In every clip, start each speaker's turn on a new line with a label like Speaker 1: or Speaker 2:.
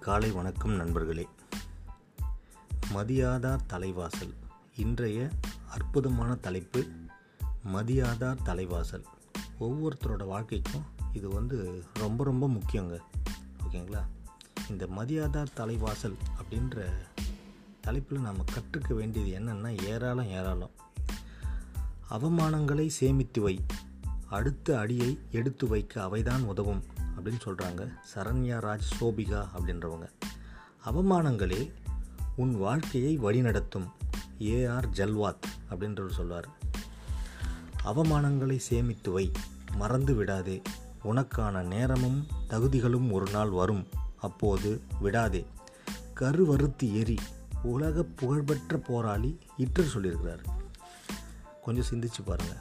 Speaker 1: காலை வணக்கம் நண்பர்களே. மதியாதார் தலைவாசல். இன்றைய அற்புதமான தலைப்பு மதியாதார் தலைவாசல். ஒவ்வொருத்தரோட வாழ்க்கைக்கும் இது வந்து ரொம்ப ரொம்ப முக்கியங்க. ஓகேங்களா? இந்த மதியாதார் தலைவாசல் அப்படின்ற தலைப்பில் நாம் கற்றுக்க வேண்டியது என்னென்னா ஏராளம் ஏராளம். அவமானங்களை சேமித்து வை. அடுத்த அடியை எடுத்து வைக்க அவைதான் உதவும். அப்படின்னு சொல்கிறாங்க சரண்யா ராஜ் சோபிகா அப்படின்றவங்க. அவமானங்களே உன் வாழ்க்கையை வழிநடத்தும். ஏஆர் ஜல்வாத் அப்படின்றவர் சொல்வார். அவமானங்களை சேமித்து வை. மறந்து விடாதே. உனக்கான நேரமும் தகுதிகளும் ஒரு நாள் வரும். அப்போது விடாதே. கருவறுத்து எரி. உலக புகழ்பெற்ற போராளி இட்டர் சொல்லியிருக்கிறார். கொஞ்சம் சிந்திச்சு பாருங்கள்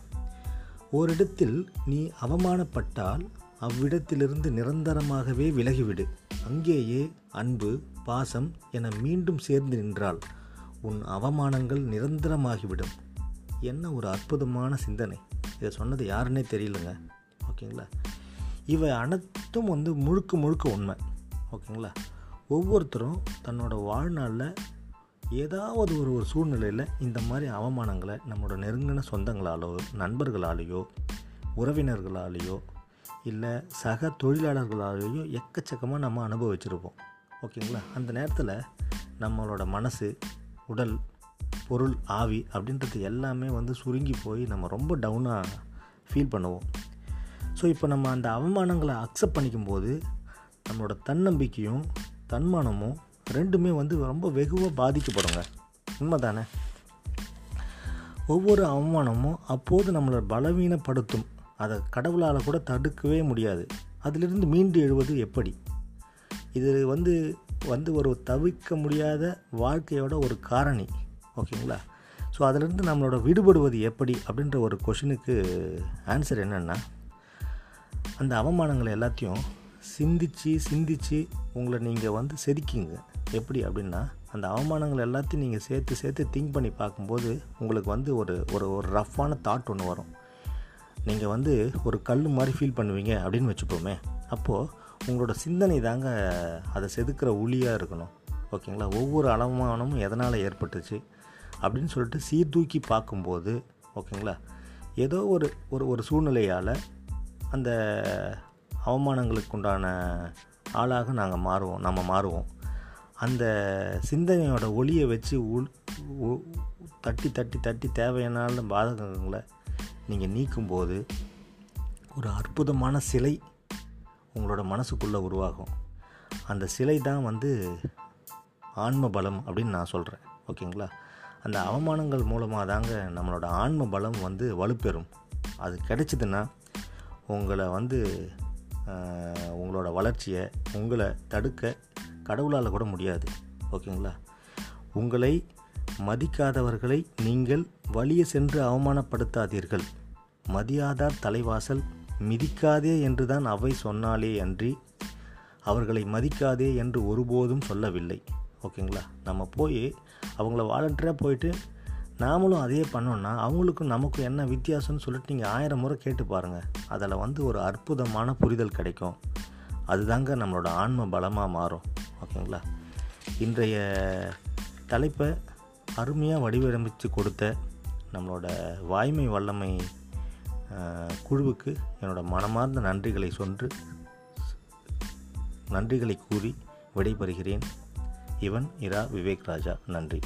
Speaker 1: ஓரிடத்தில் நீ அவமானப்பட்டால் அவ்விடத்திலிருந்து நிரந்தரமாகவே விலகிவிடு. அங்கேயே அன்பு பாசம் என மீண்டும் சேர்ந்து நின்றால் உன் அவமானங்கள் நிரந்தரமாகிவிடும். என்ன ஒரு அற்புதமான சிந்தனை. இதை சொன்னது யாருன்னே தெரியலங்க. ஓகேங்களா? இவை அனைத்தும் வந்து முழுக்க முழுக்க உண்மை. ஓகேங்களா? ஒவ்வொருத்தரும் தன்னோட வாழ்நாளில் ஏதாவது ஒரு ஒரு சூழ்நிலையில் இந்த மாதிரி அவமானங்களை நம்மளோட நெருங்கின சொந்தங்களாலோ நண்பர்களாலேயோ உறவினர்களாலேயோ இல்லை சக தொழிலாளர்களாலேயும் எக்கச்சக்கமாக நம்ம அனுபவிச்சிருப்போம். ஓகேங்களா? அந்த நேரத்தில் நம்மளோட மனசு உடல் பொருள் ஆவி அப்படின்றது எல்லாமே வந்து சுருங்கி போய் நம்ம ரொம்ப டவுனாக ஃபீல் பண்ணுவோம். ஸோ இப்போ நம்ம அந்த அவமானங்களை அக்செப்ட் பண்ணிக்கும்போது நம்மளோட தன்னம்பிக்கையும் தன்மானமும் ரெண்டுமே வந்து ரொம்ப வெகுவாக பாதிக்கப்படுங்க. உண்மை தானே ஒவ்வொரு அவமானமும் அப்போது நம்மளை பலவீனப்படுத்தும். அதை கடவுளால் கூட தடுக்கவே முடியாது. அதிலிருந்து மீண்டு எழுவது எப்படி? இது வந்து வந்து ஒரு தவிர்க்க முடியாத வாழ்க்கையோட ஒரு காரணி. ஓகேங்களா? ஸோ அதிலிருந்து நம்மளோட விடுபடுவது எப்படி? அப்படின்ற ஒரு கொஷினுக்கு ஆன்சர் என்னென்னா அந்த அவமானங்களை எல்லாத்தையும் சிந்திச்சு சிந்திச்சு உங்களை நீங்கள் வந்து செதுக்கிங்க. எப்படி அப்படின்னா அந்த அவமானங்கள் எல்லாத்தையும் நீங்கள் சேர்த்து சேர்த்து திங்க் பண்ணி பார்க்கும்போது உங்களுக்கு வந்து ஒரு ஒரு ஒரு ரஃப்பான தாட் ஒன்று வரும். நீங்கள் வந்து ஒரு கல் மாதிரி ஃபீல் பண்ணுவீங்க அப்படின்னு வச்சுப்போமே. அப்போது உங்களோட சிந்தனை தாங்க அதை செதுக்கிற ஒளியாக இருக்கணும். ஓகேங்களா? ஒவ்வொரு அளமானமும் எதனால் ஏற்பட்டுச்சு அப்படின்னு சொல்லிட்டு சீர்தூக்கி பார்க்கும்போது ஓகேங்களா? ஏதோ ஒரு ஒரு ஒரு சூழ்நிலையால் அந்த அவமானங்களுக்கு உண்டான ஆளாக நாங்கள் மாறுவோம் நம்ம மாறுவோம். அந்த சிந்தனையோட ஒளியை வச்சு உள் தட்டி தட்டி தட்டி தேவையான பாதகங்களை நீங்கள் நீக்கும்போது ஒரு அற்புதமான சிலை உங்களோட மனசுக்குள்ளே உருவாகும். அந்த சிலை தான் வந்து ஆன்ம பலம் அப்படின்னு நான் சொல்கிறேன் ஓகேங்களா? அந்த அவமானங்கள் மூலமாக தாங்க நம்மளோட ஆன்ம பலம் வந்து வலுப்பெறும். அது கிடைச்சிதுன்னா உங்களை வந்து உங்களோட வளர்ச்சியை உங்களை தடுக்க கடவுளால் கூட முடியாது. ஓகேங்களா? உங்களை மதிக்காதவர்களை நீங்கள் வழிய சென்று அவமானப்படுத்தாதீர்கள். மதியாதார் தலைவாசல் மிதிக்காதே என்று தான் அவை சொன்னாலே அன்றி அவர்களை மதிக்காதே என்று ஒருபோதும் சொல்லவில்லை. ஓகேங்களா? நம்ம போய் அவங்கள வாலண்டராக போயிட்டு நாமளும் அதே பண்ணோன்னா அவங்களுக்கும் நமக்கும் என்ன வித்தியாசம்னு சொல்லிட்டு நீங்கள் ஆயிரம் முறை கேட்டு பாருங்கள் அதில் வந்து ஒரு அற்புதமான புரிதல் கிடைக்கும். அதுதாங்க நம்மளோட ஆன்ம பலமாக மாறும். ஓகேங்களா? இன்றைய தலைப்பை அருமையாக வடிவமைத்து கொடுத்த நம்மளோட வாய்மை வல்லமை குழுவுக்கு என்னோடய மனமார்ந்த நன்றிகளை சொன்று நன்றிகளை கூறி விடைபெறுகிறேன். இவன் இரா விவேக் ராஜா. நன்றி.